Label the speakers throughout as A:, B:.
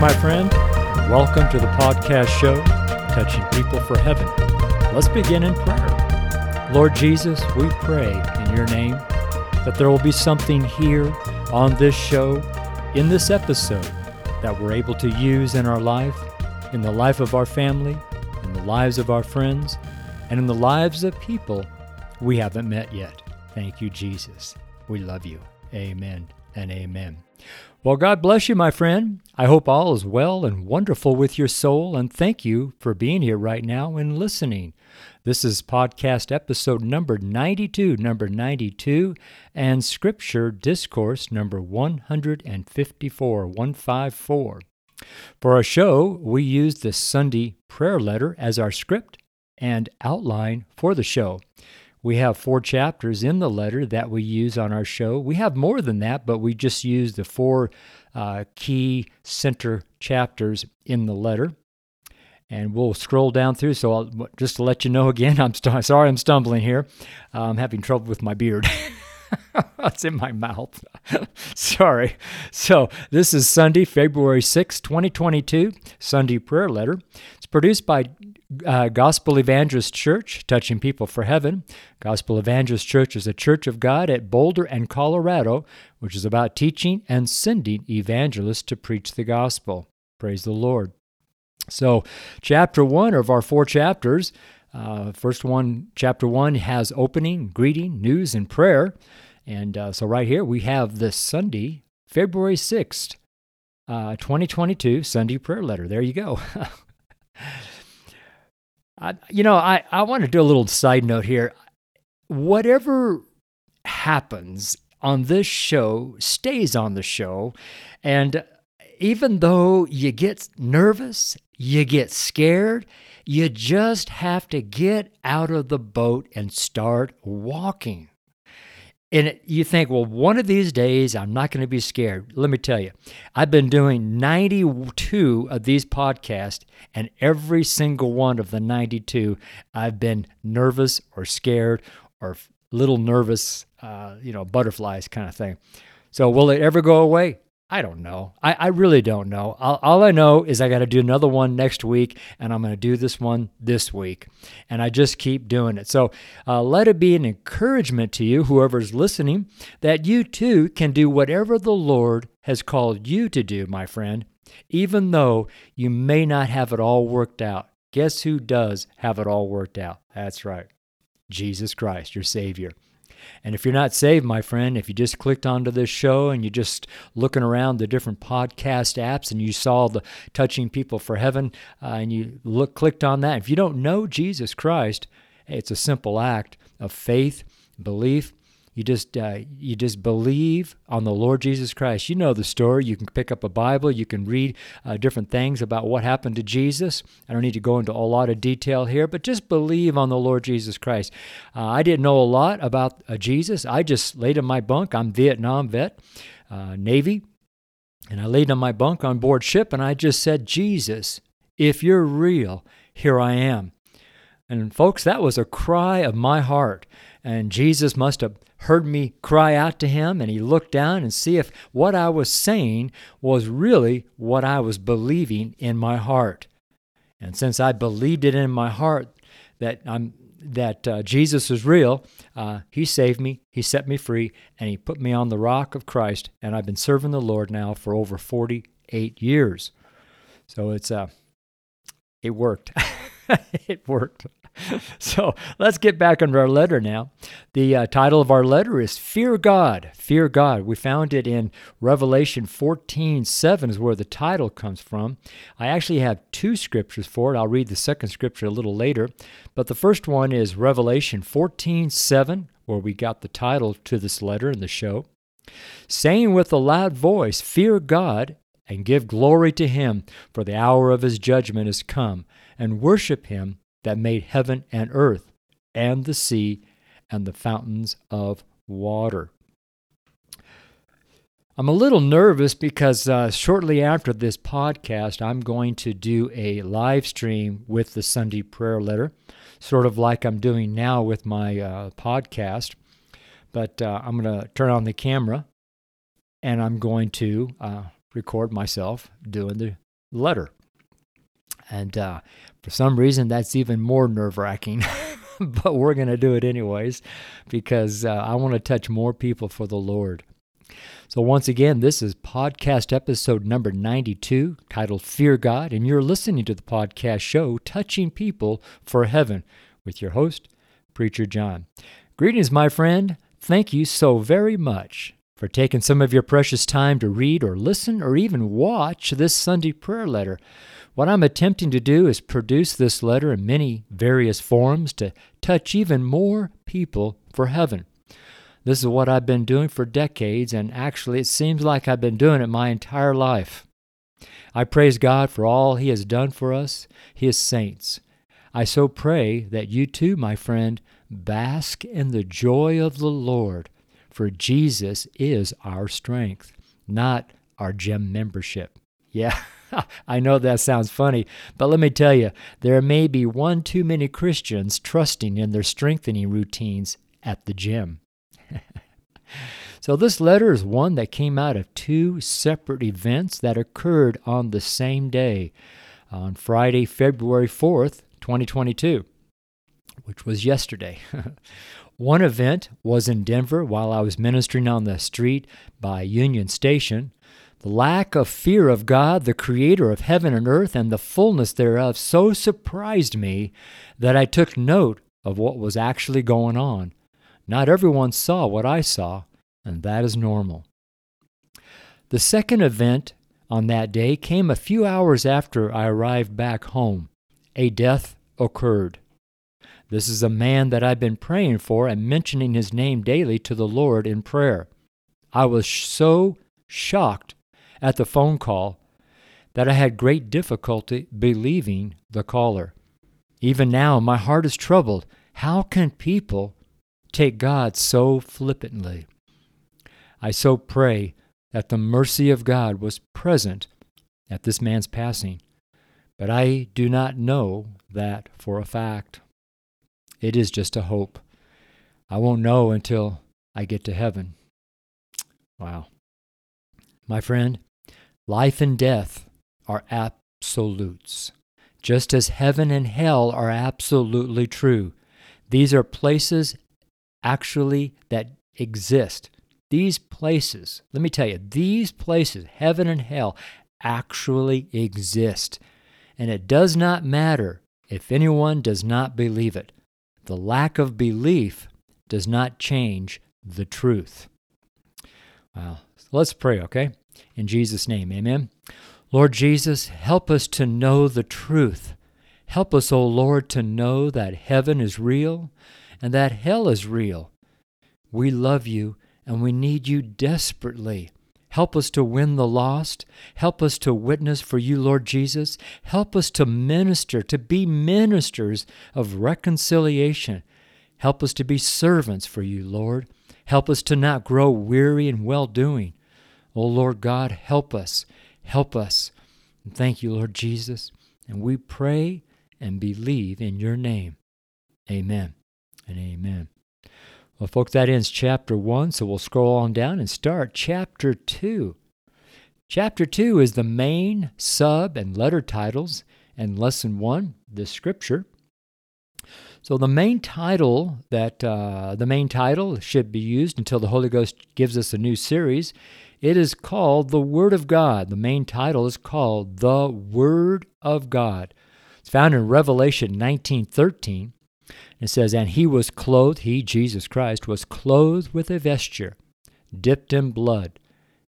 A: My friend. Welcome to the podcast show, Touching People for Heaven. Let's begin in prayer. Lord Jesus, we pray in your name that there will be something here on this show, in this episode, that we're able to use in our life, in the life of our family, in the lives of our friends, and in the lives of people we haven't met yet. Thank you, Jesus. We love you. Amen and amen. Well, God bless you, my friend. I hope all is well and wonderful with your soul, and thank you for being here right now and listening. This is podcast episode number 92, number 92, and scripture discourse number 154, 154. For our show, we use the Sunday prayer letter as our script and outline for the show. We have four chapters in the letter that we use on our show. We have more than that, but we just use the four uh, key center chapters in the letter. And we'll scroll down through. So, I'll, just to let you know again, I'm st- sorry I'm stumbling here. I'm having trouble with my beard. it's in my mouth. Sorry. So, this is Sunday, February 6, 2022, Sunday prayer letter. It's produced by uh, Gospel Evangelist Church, Touching People for Heaven. Gospel Evangelist Church is a church of God at Boulder and Colorado, which is about teaching and sending evangelists to preach the gospel. Praise the Lord. So, chapter one of our four chapters. Uh, first one, chapter one, has opening, greeting, news, and prayer. And uh, so, right here, we have this Sunday, February 6th, uh, 2022, Sunday prayer letter. There you go. You know, I, I want to do a little side note here. Whatever happens on this show stays on the show. And even though you get nervous, you get scared, you just have to get out of the boat and start walking. And you think, well, one of these days I'm not going to be scared. Let me tell you, I've been doing 92 of these podcasts, and every single one of the 92, I've been nervous or scared or little nervous, uh, you know, butterflies kind of thing. So, will it ever go away? I don't know. I, I really don't know. All, all I know is I got to do another one next week, and I'm going to do this one this week. And I just keep doing it. So uh, let it be an encouragement to you, whoever's listening, that you too can do whatever the Lord has called you to do, my friend, even though you may not have it all worked out. Guess who does have it all worked out? That's right. Jesus Christ, your Savior. And if you're not saved, my friend, if you just clicked onto this show and you're just looking around the different podcast apps and you saw the Touching People for Heaven uh, and you look clicked on that, if you don't know Jesus Christ, it's a simple act of faith, belief, you just uh, you just believe on the Lord Jesus Christ. You know the story. You can pick up a Bible. You can read uh, different things about what happened to Jesus. I don't need to go into a lot of detail here, but just believe on the Lord Jesus Christ. Uh, I didn't know a lot about uh, Jesus. I just laid in my bunk. I'm Vietnam vet, uh, Navy, and I laid in my bunk on board ship, and I just said, Jesus, if you're real, here I am. And folks, that was a cry of my heart. And Jesus must have heard me cry out to him, and he looked down and see if what I was saying was really what I was believing in my heart. And since I believed it in my heart that I'm that uh, Jesus is real, uh, He saved me, He set me free, and He put me on the rock of Christ. And I've been serving the Lord now for over 48 years. So it's uh, it worked. it worked. so let's get back into our letter now. The uh, title of our letter is Fear God. Fear God. We found it in Revelation 14 7 is where the title comes from. I actually have two scriptures for it. I'll read the second scripture a little later. But the first one is Revelation 14 7, where we got the title to this letter in the show. Saying with a loud voice, Fear God and give glory to him, for the hour of his judgment is come, and worship him that made heaven and earth, and the sea, and the fountains of water. I'm a little nervous because uh, shortly after this podcast, I'm going to do a live stream with the Sunday prayer letter, sort of like I'm doing now with my uh, podcast. But uh, I'm going to turn on the camera and I'm going to uh, record myself doing the letter. And uh, for some reason, that's even more nerve wracking. but we're going to do it anyways because uh, I want to touch more people for the Lord. So, once again, this is podcast episode number 92 titled Fear God, and you're listening to the podcast show Touching People for Heaven with your host, Preacher John. Greetings, my friend. Thank you so very much for taking some of your precious time to read or listen or even watch this Sunday prayer letter. What I'm attempting to do is produce this letter in many various forms to touch even more people for heaven. This is what I've been doing for decades, and actually, it seems like I've been doing it my entire life. I praise God for all He has done for us, His saints. I so pray that you too, my friend, bask in the joy of the Lord, for Jesus is our strength, not our gym membership. Yeah, I know that sounds funny, but let me tell you, there may be one too many Christians trusting in their strengthening routines at the gym. so, this letter is one that came out of two separate events that occurred on the same day, on Friday, February 4th, 2022, which was yesterday. One event was in Denver while I was ministering on the street by Union Station. The lack of fear of God, the creator of heaven and earth, and the fullness thereof so surprised me that I took note of what was actually going on. Not everyone saw what I saw, and that is normal. The second event on that day came a few hours after I arrived back home. A death occurred. This is a man that I've been praying for and mentioning his name daily to the Lord in prayer. I was so shocked at the phone call that I had great difficulty believing the caller. Even now, my heart is troubled. How can people take God so flippantly. I so pray that the mercy of God was present at this man's passing, but I do not know that for a fact. It is just a hope. I won't know until I get to heaven. Wow. My friend, life and death are absolutes, just as heaven and hell are absolutely true. These are places actually that exist. These places, let me tell you, these places, heaven and hell, actually exist. And it does not matter if anyone does not believe it. The lack of belief does not change the truth. Well, let's pray, okay? In Jesus' name, amen. Lord Jesus, help us to know the truth. Help us, O oh Lord, to know that heaven is real and that hell is real. We love you and we need you desperately. Help us to win the lost. Help us to witness for you, Lord Jesus. Help us to minister, to be ministers of reconciliation. Help us to be servants for you, Lord. Help us to not grow weary in well doing. O oh, Lord God, help us. Help us. And thank you, Lord Jesus. And we pray and believe in your name. Amen and amen. Well, folks, that ends chapter one, so we'll scroll on down and start chapter two. Chapter two is the main sub and letter titles, and lesson one, the scripture. So the main title that uh, the main title should be used until the Holy Ghost gives us a new series. It is called the Word of God. The main title is called the Word of God. It's found in Revelation 19:13. It says, And he was clothed, he, Jesus Christ, was clothed with a vesture dipped in blood,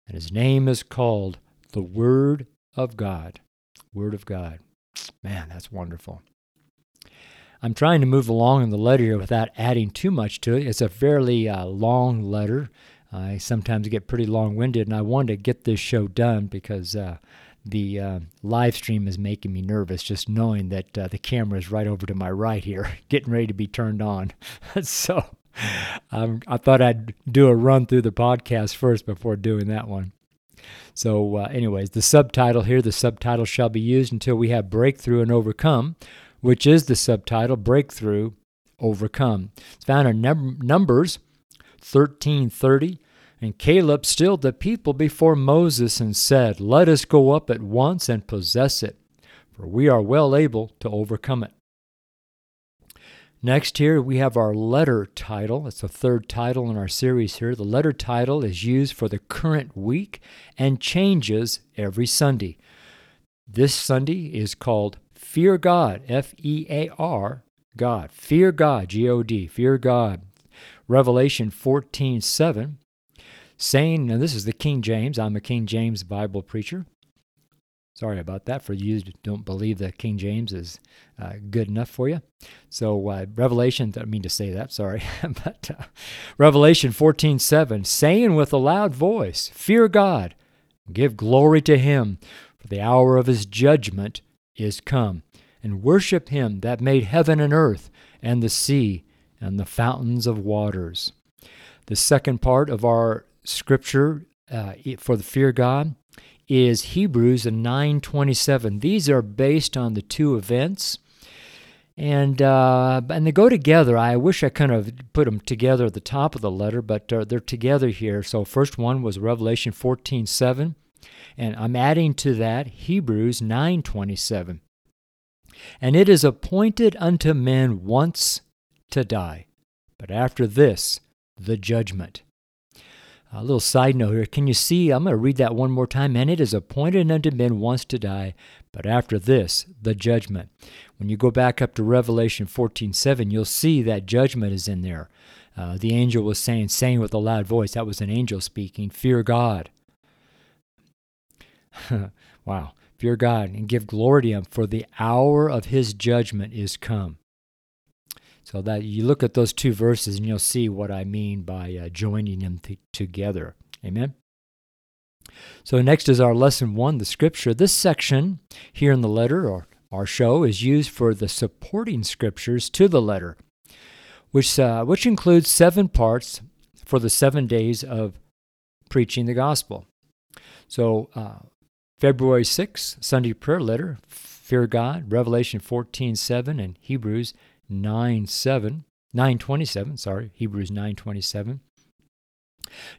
A: and his name is called the Word of God. Word of God. Man, that's wonderful. I'm trying to move along in the letter here without adding too much to it. It's a fairly uh, long letter. I sometimes get pretty long winded, and I wanted to get this show done because uh, the uh, live stream is making me nervous just knowing that uh, the camera is right over to my right here, getting ready to be turned on. so um, I thought I'd do a run through the podcast first before doing that one. So, uh, anyways, the subtitle here the subtitle shall be used until we have breakthrough and overcome, which is the subtitle Breakthrough Overcome. It's found in num- Numbers 1330 And Caleb stilled the people before Moses and said, Let us go up at once and possess it, for we are well able to overcome it. Next, here we have our letter title. It's the third title in our series here. The letter title is used for the current week and changes every Sunday. This Sunday is called Fear God, F E A R, God. Fear God, G O D, fear God. Revelation 14 7, saying, and this is the King James, I'm a King James Bible preacher. Sorry about that for you who don't believe that King James is uh, good enough for you. So uh, Revelation, I mean to say that, sorry, but uh, Revelation 14, 7, saying with a loud voice, Fear God, give glory to him, for the hour of his judgment is come, and worship him that made heaven and earth, and the sea, and the fountains of waters. The second part of our scripture uh, for the fear God is Hebrews 9:27. These are based on the two events, and uh, and they go together. I wish I kind of put them together at the top of the letter, but uh, they're together here. So first one was Revelation 14:7, and I'm adding to that Hebrews 9:27. And it is appointed unto men once to die, but after this the judgment. A little side note here. Can you see? I'm going to read that one more time. And it is appointed unto men once to die, but after this, the judgment. When you go back up to Revelation 14 7, you'll see that judgment is in there. Uh, the angel was saying, saying with a loud voice, that was an angel speaking, Fear God. wow. Fear God and give glory to Him, for the hour of His judgment is come. So that you look at those two verses and you'll see what I mean by uh, joining them th- together. Amen. So next is our lesson one, the scripture. This section here in the letter or our show is used for the supporting scriptures to the letter, which uh, which includes seven parts for the seven days of preaching the gospel. So uh, February 6th, Sunday prayer letter, fear God, Revelation 14, 7, and Hebrews 9 7, 927, sorry, Hebrews 927.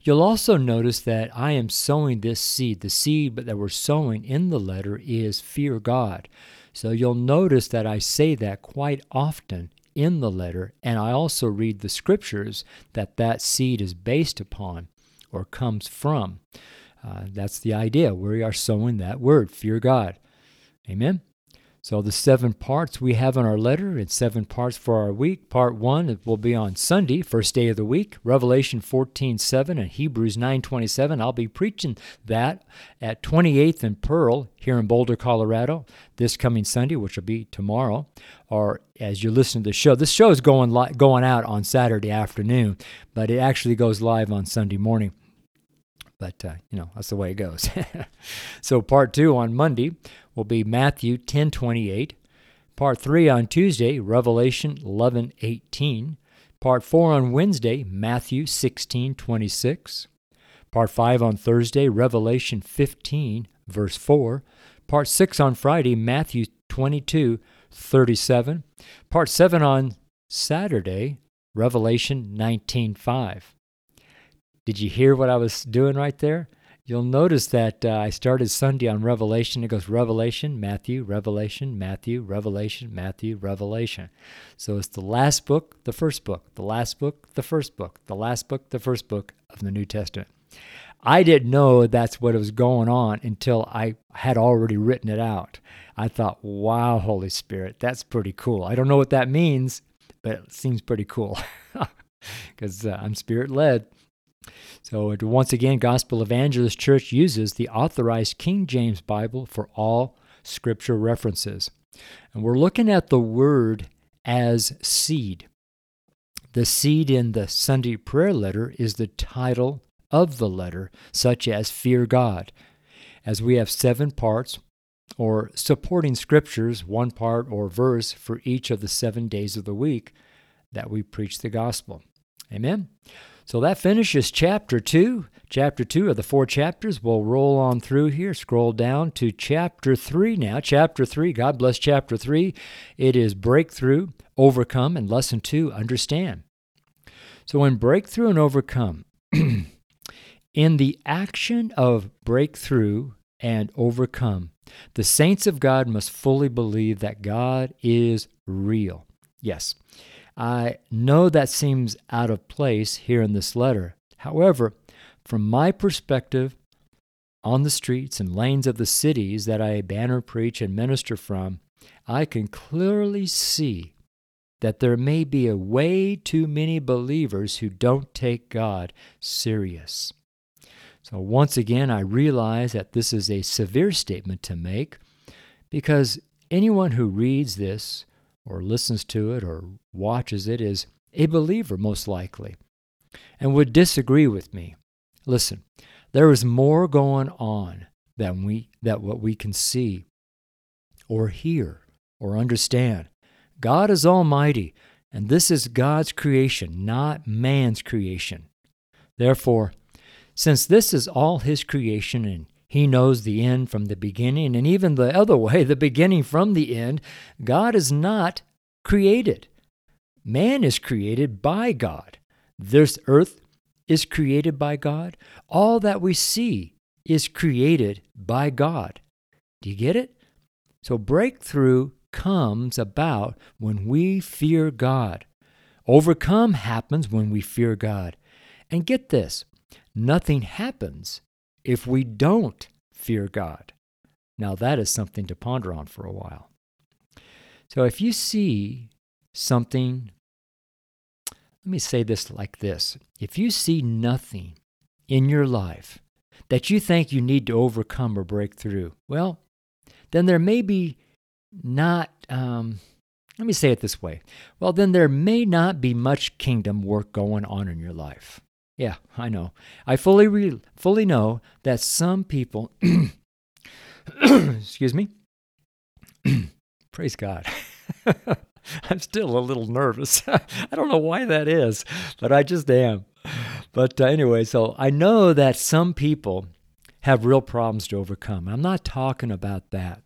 A: You'll also notice that I am sowing this seed. The seed that we're sowing in the letter is fear God. So you'll notice that I say that quite often in the letter, and I also read the scriptures that that seed is based upon or comes from. Uh, that's the idea. We are sowing that word, fear God. Amen. So the seven parts we have in our letter, it's seven parts for our week. Part one it will be on Sunday, first day of the week, Revelation 14, 7 and Hebrews 9, 27. I'll be preaching that at 28th and Pearl here in Boulder, Colorado, this coming Sunday, which will be tomorrow. Or as you listen to the show, this show is going li- going out on Saturday afternoon, but it actually goes live on Sunday morning but uh, you know that's the way it goes. so part two on Monday will be Matthew 10:28. Part 3 on Tuesday, Revelation 11:18. Part 4 on Wednesday, Matthew 16:26. Part 5 on Thursday, Revelation 15 verse 4. Part 6 on Friday, Matthew 22:37. Part 7 on Saturday, Revelation 19:5. Did you hear what I was doing right there? You'll notice that uh, I started Sunday on Revelation. It goes Revelation, Matthew, Revelation, Matthew, Revelation, Matthew, Revelation. So it's the last book, the first book, the last book, the first book, the last book, the first book of the New Testament. I didn't know that's what was going on until I had already written it out. I thought, wow, Holy Spirit, that's pretty cool. I don't know what that means, but it seems pretty cool because uh, I'm spirit led. So, once again, Gospel Evangelist Church uses the authorized King James Bible for all scripture references. And we're looking at the word as seed. The seed in the Sunday prayer letter is the title of the letter, such as Fear God. As we have seven parts or supporting scriptures, one part or verse for each of the seven days of the week that we preach the gospel. Amen. So that finishes chapter 2. Chapter 2 of the four chapters. We'll roll on through here, scroll down to chapter 3 now. Chapter 3, God bless chapter 3. It is breakthrough, overcome, and lesson 2, understand. So in breakthrough and overcome, In the action of breakthrough and overcome, the saints of God must fully believe that God is real. Yes, I know that seems out of place here in this letter. However, from my perspective, on the streets and lanes of the cities that I banner, preach, and minister from, I can clearly see that there may be a way too many believers who don't take God serious. So, once again, I realize that this is a severe statement to make because anyone who reads this or listens to it or watches it is a believer, most likely, and would disagree with me. Listen, there is more going on than we that what we can see or hear or understand. God is almighty, and this is God's creation, not man's creation. Therefore, since this is all his creation and he knows the end from the beginning, and even the other way, the beginning from the end, God is not created. Man is created by God. This earth is created by God. All that we see is created by God. Do you get it? So breakthrough comes about when we fear God. Overcome happens when we fear God. And get this nothing happens if we don't fear God. Now, that is something to ponder on for a while. So, if you see something, let me say this like this if you see nothing in your life that you think you need to overcome or break through, well, then there may be not, um, let me say it this way. Well, then there may not be much kingdom work going on in your life. Yeah, I know. I fully re- fully know that some people excuse me. Praise God. I'm still a little nervous. I don't know why that is, but I just am. But uh, anyway, so I know that some people have real problems to overcome. I'm not talking about that.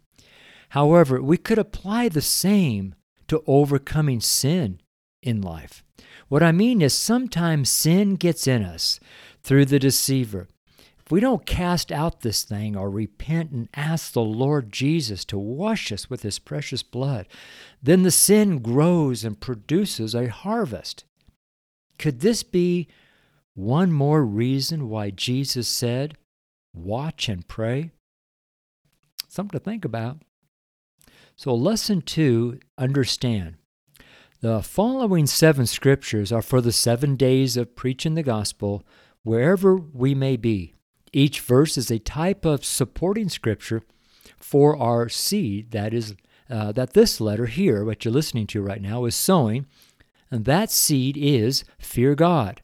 A: However, we could apply the same to overcoming sin in life. What I mean is sometimes sin gets in us through the deceiver. We don't cast out this thing or repent and ask the Lord Jesus to wash us with his precious blood, then the sin grows and produces a harvest. Could this be one more reason why Jesus said, Watch and pray? Something to think about. So, lesson two understand. The following seven scriptures are for the seven days of preaching the gospel wherever we may be. Each verse is a type of supporting scripture for our seed that is uh, that this letter here, what you're listening to right now, is sowing, and that seed is fear God.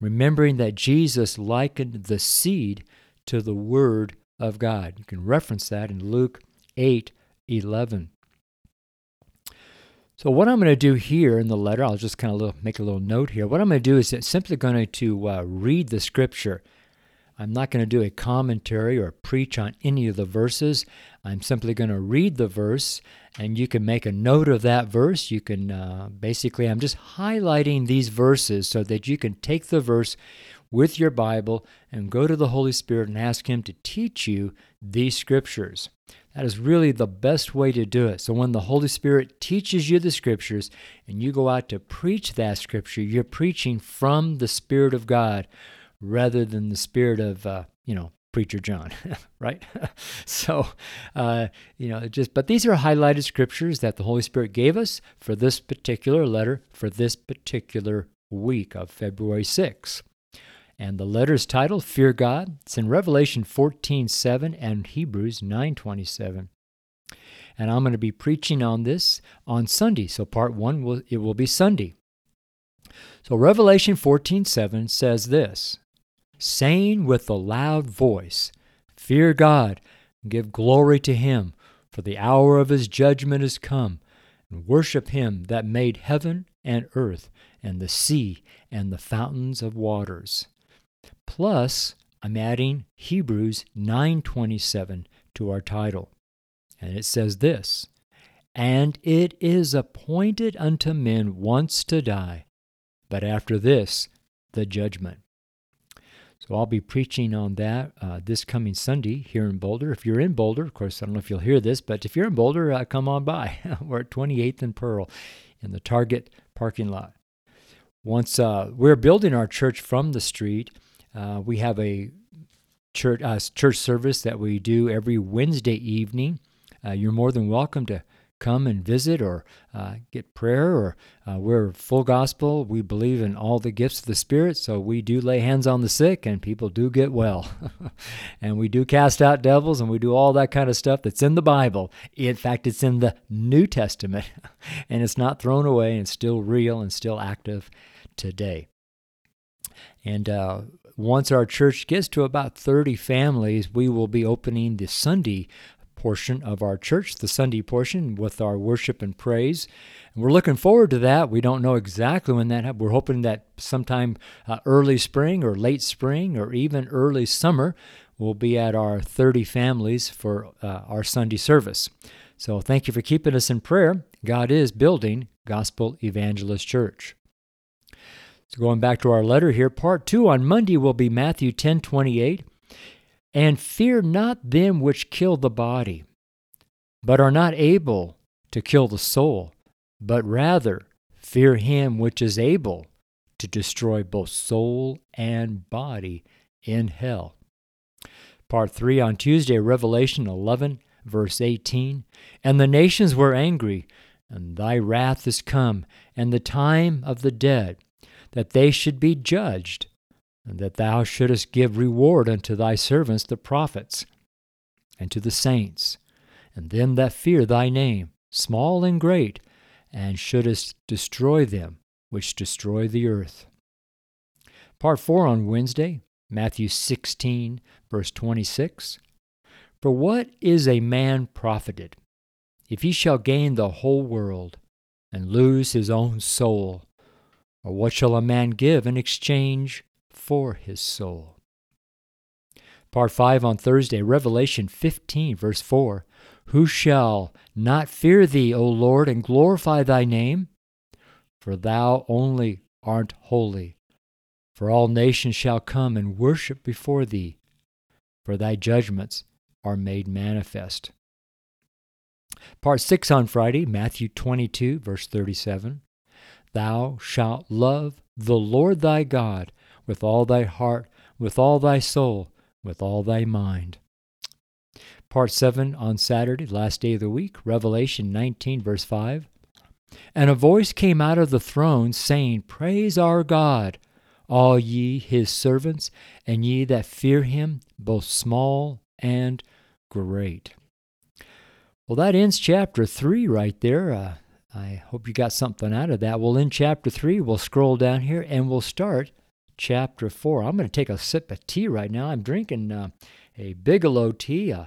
A: Remembering that Jesus likened the seed to the Word of God. You can reference that in Luke 8 11. So, what I'm going to do here in the letter, I'll just kind of make a little note here. What I'm going to do is simply going to uh, read the scripture. I'm not going to do a commentary or preach on any of the verses. I'm simply going to read the verse, and you can make a note of that verse. You can uh, basically, I'm just highlighting these verses so that you can take the verse with your Bible and go to the Holy Spirit and ask Him to teach you these scriptures. That is really the best way to do it. So when the Holy Spirit teaches you the scriptures and you go out to preach that scripture, you're preaching from the Spirit of God rather than the spirit of, uh, you know, preacher John, right? so, uh, you know, just, but these are highlighted scriptures that the Holy Spirit gave us for this particular letter for this particular week of February 6. And the letter is titled Fear God. It's in Revelation 14 7 and Hebrews 9 27. And I'm going to be preaching on this on Sunday. So part one will it will be Sunday. So Revelation 14 7 says this saying with a loud voice, Fear God, give glory to him, for the hour of his judgment is come, and worship him that made heaven and earth and the sea and the fountains of waters. Plus, I'm adding Hebrews 9:27 to our title. And it says this: And it is appointed unto men once to die, but after this the judgment. So I'll be preaching on that uh, this coming Sunday here in Boulder. If you're in Boulder, of course, I don't know if you'll hear this, but if you're in Boulder, uh, come on by. We're at 28th and Pearl in the Target parking lot. Once uh, we're building our church from the street, uh, we have a church uh, church service that we do every Wednesday evening. Uh, you're more than welcome to come and visit or uh, get prayer or uh, we're full gospel. We believe in all the gifts of the spirit so we do lay hands on the sick and people do get well. And we do cast out devils and we do all that kind of stuff that's in the bible. In fact it's in the new testament and it's not thrown away and it's still real and still active today. And uh, once our church gets to about 30 families, we will be opening the Sunday portion of our church, the Sunday portion with our worship and praise. And we're looking forward to that. We don't know exactly when that. We're hoping that sometime uh, early spring or late spring or even early summer we'll be at our 30 families for uh, our Sunday service. So thank you for keeping us in prayer. God is building Gospel Evangelist Church. So going back to our letter here, part 2 on Monday will be Matthew 10:28. And fear not them which kill the body, but are not able to kill the soul, but rather fear him which is able to destroy both soul and body in hell. Part 3 on Tuesday, Revelation 11, verse 18. And the nations were angry, and thy wrath is come, and the time of the dead, that they should be judged and that thou shouldest give reward unto thy servants the prophets, and to the saints, and them that fear thy name, small and great, and shouldest destroy them which destroy the earth. Part 4 on Wednesday, Matthew 16, verse 26. For what is a man profited, if he shall gain the whole world, and lose his own soul? Or what shall a man give in exchange for his soul. Part 5 on Thursday, Revelation 15, verse 4. Who shall not fear thee, O Lord, and glorify thy name? For thou only art holy. For all nations shall come and worship before thee, for thy judgments are made manifest. Part 6 on Friday, Matthew 22, verse 37. Thou shalt love the Lord thy God with all thy heart, with all thy soul, with all thy mind. Part 7 on Saturday, last day of the week, Revelation 19, verse 5. And a voice came out of the throne, saying, Praise our God, all ye his servants, and ye that fear him, both small and great. Well, that ends chapter 3 right there. Uh, I hope you got something out of that. Well, in chapter 3, we'll scroll down here and we'll start chapter 4. I'm going to take a sip of tea right now. I'm drinking uh, a Bigelow tea uh,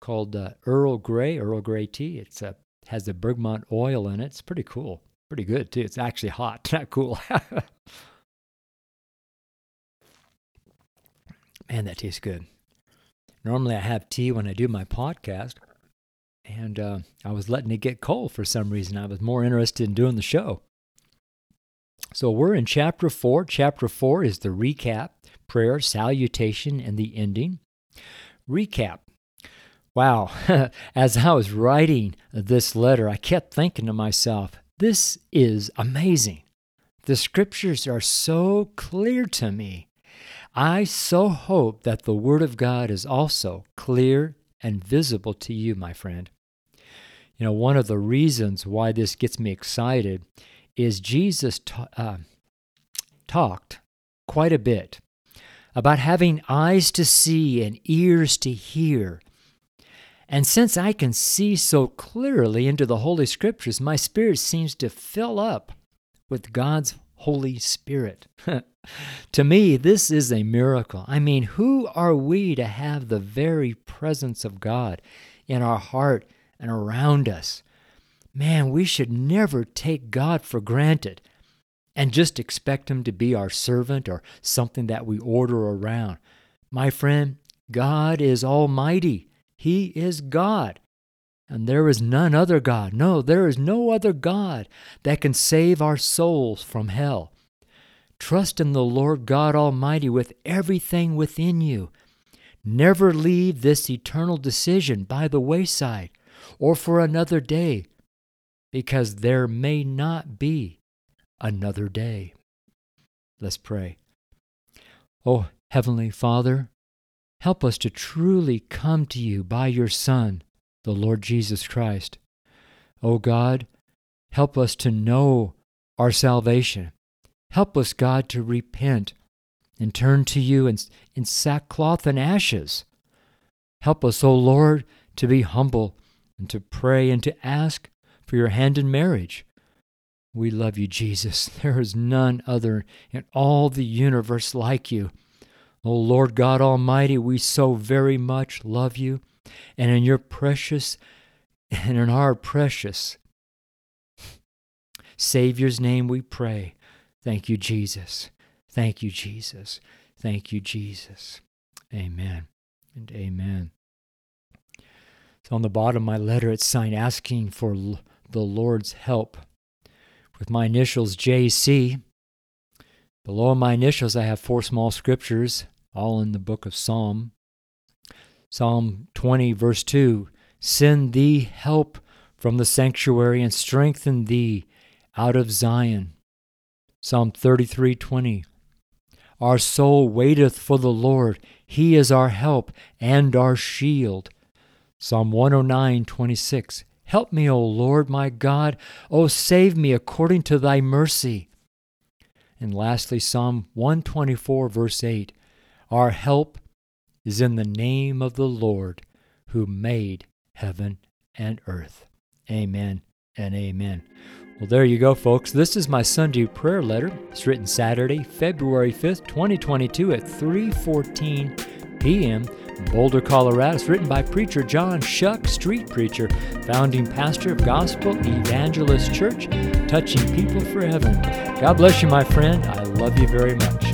A: called uh, Earl Grey, Earl Grey tea. It uh, has the bergamot oil in it. It's pretty cool. Pretty good, too. It's actually hot, not cool. Man, that tastes good. Normally, I have tea when I do my podcast, and uh, I was letting it get cold for some reason. I was more interested in doing the show. So we're in chapter 4. Chapter 4 is the recap, prayer, salutation, and the ending. Recap. Wow, as I was writing this letter, I kept thinking to myself, this is amazing. The scriptures are so clear to me. I so hope that the Word of God is also clear and visible to you, my friend. You know, one of the reasons why this gets me excited is Jesus uh, talked quite a bit about having eyes to see and ears to hear. And since I can see so clearly into the Holy Scriptures, my spirit seems to fill up with God's Holy Spirit. to me, this is a miracle. I mean, who are we to have the very presence of God in our heart and around us? Man, we should never take God for granted and just expect Him to be our servant or something that we order around. My friend, God is Almighty. He is God. And there is none other God. No, there is no other God that can save our souls from hell. Trust in the Lord God Almighty with everything within you. Never leave this eternal decision by the wayside or for another day, because there may not be another day. Let's pray. Oh, Heavenly Father, help us to truly come to you by your Son, the Lord Jesus Christ. Oh God, help us to know our salvation Help us, God, to repent and turn to you in, in sackcloth and ashes. Help us, O Lord, to be humble and to pray and to ask for your hand in marriage. We love you, Jesus. There is none other in all the universe like you. O Lord God Almighty, we so very much love you, and in your precious and in our precious Savior's name we pray. Thank you, Jesus. Thank you, Jesus. Thank you, Jesus. Amen and amen. So on the bottom of my letter, it's signed asking for the Lord's help with my initials JC. Below my initials, I have four small scriptures, all in the book of Psalm. Psalm 20, verse 2 Send thee help from the sanctuary and strengthen thee out of Zion. Psalm 33:20 Our soul waiteth for the Lord, he is our help and our shield. Psalm 109:26 Help me, O Lord my God, O save me according to thy mercy. And lastly Psalm 124 verse 8 Our help is in the name of the Lord who made heaven and earth. Amen and amen. Well, there you go, folks. This is my Sunday prayer letter. It's written Saturday, February 5th, 2022 at 3:14 p.m. Boulder, Colorado. It's written by preacher John Shuck, street preacher, founding pastor of Gospel Evangelist Church, touching people for heaven. God bless you, my friend. I love you very much.